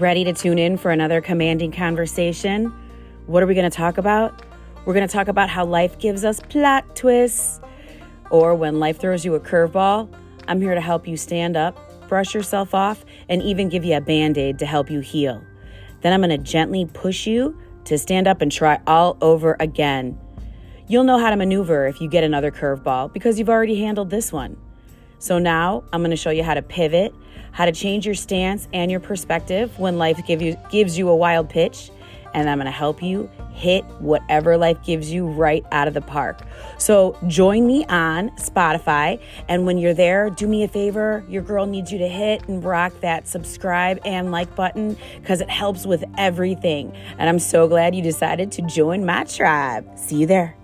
Ready to tune in for another Kimanding conversation? What are we going to talk about? We're going to talk about how life gives us plot twists, or when life throws you a curveball. I'm here to help you stand up, brush yourself off, and even give you a band aid to help you heal. Then I'm going to gently push you to stand up and try all over again. You'll know how to maneuver if you get another curveball because you've already handled this one. So now I'm going to show you how to pivot, how to change your stance and your perspective when life give you, gives you a wild pitch, and I'm going to help you hit whatever life gives you right out of the park. So join me on Spotify. And when you're there, do me a favor. Your girl needs you to hit and rock that subscribe and like button because it helps with everything. And I'm so glad you decided to join my tribe. See you there.